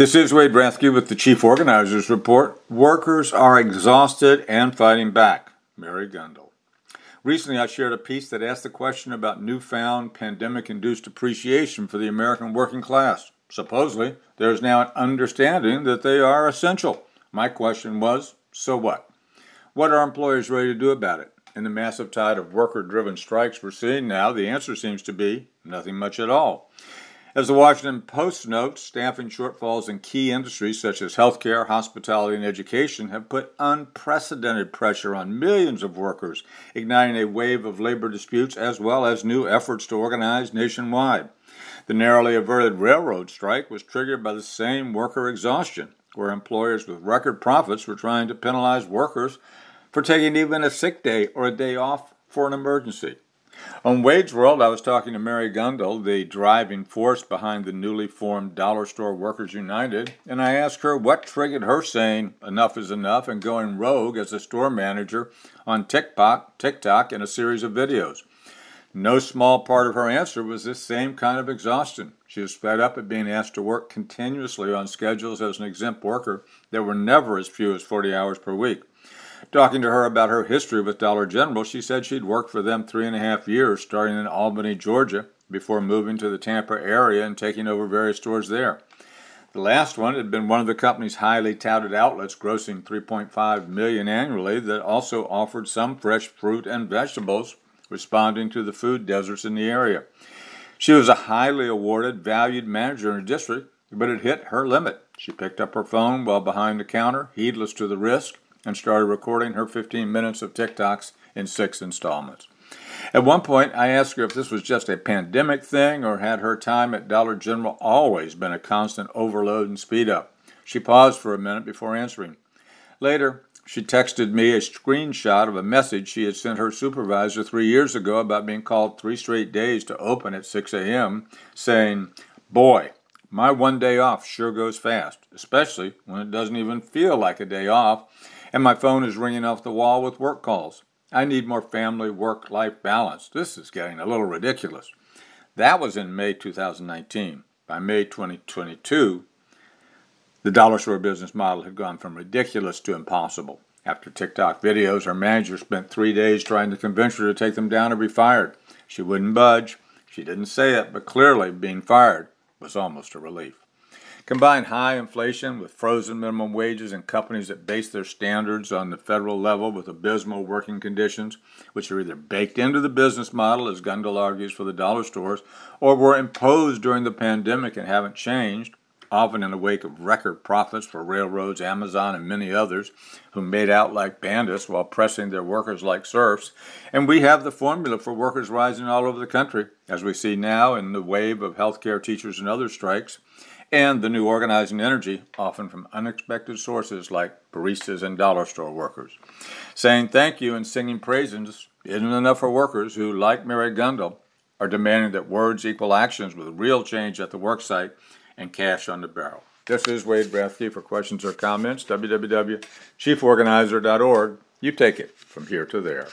This is Wade Rathke with the Chief Organizers Report. Workers are exhausted and fighting back. Mary Gundel. Recently, I shared a piece that asked the question about newfound pandemic induced appreciation for the American working class. Supposedly, there is now an understanding that they are essential. My question was so what? What are employers ready to do about it? In the massive tide of worker driven strikes we're seeing now, the answer seems to be nothing much at all. As the Washington Post notes, staffing shortfalls in key industries such as healthcare, hospitality, and education have put unprecedented pressure on millions of workers, igniting a wave of labor disputes as well as new efforts to organize nationwide. The narrowly averted railroad strike was triggered by the same worker exhaustion, where employers with record profits were trying to penalize workers for taking even a sick day or a day off for an emergency. On Wade's World, I was talking to Mary Gundel, the driving force behind the newly formed Dollar Store Workers United, and I asked her what triggered her saying enough is enough and going rogue as a store manager on TikTok, TikTok in a series of videos. No small part of her answer was this same kind of exhaustion. She was fed up at being asked to work continuously on schedules as an exempt worker that were never as few as 40 hours per week. Talking to her about her history with Dollar General, she said she'd worked for them three and a half years, starting in Albany, Georgia, before moving to the Tampa area and taking over various stores there. The last one had been one of the company's highly touted outlets, grossing 3.5 million annually, that also offered some fresh fruit and vegetables, responding to the food deserts in the area. She was a highly awarded, valued manager in her district, but it hit her limit. She picked up her phone while behind the counter, heedless to the risk, and started recording her 15 minutes of TikToks in six installments. At one point, I asked her if this was just a pandemic thing or had her time at Dollar General always been a constant overload and speed up. She paused for a minute before answering. Later, she texted me a screenshot of a message she had sent her supervisor three years ago about being called three straight days to open at 6 a.m., saying, Boy, my one day off sure goes fast, especially when it doesn't even feel like a day off and my phone is ringing off the wall with work calls. I need more family work life balance. This is getting a little ridiculous. That was in May 2019. By May 2022, the dollar store business model had gone from ridiculous to impossible. After TikTok videos, her manager spent three days trying to convince her to take them down or be fired. She wouldn't budge. She didn't say it, but clearly being fired was almost a relief. Combine high inflation with frozen minimum wages and companies that base their standards on the federal level with abysmal working conditions, which are either baked into the business model, as Gundel argues for the dollar stores, or were imposed during the pandemic and haven't changed, often in the wake of record profits for railroads, Amazon, and many others who made out like bandits while pressing their workers like serfs. And we have the formula for workers rising all over the country, as we see now in the wave of healthcare teachers and other strikes and the new organizing energy, often from unexpected sources like baristas and dollar store workers. Saying thank you and singing praises isn't enough for workers who, like Mary Gundel, are demanding that words equal actions with real change at the worksite and cash on the barrel. This is Wade Rathke. For questions or comments, www.chieforganizer.org. You take it from here to there.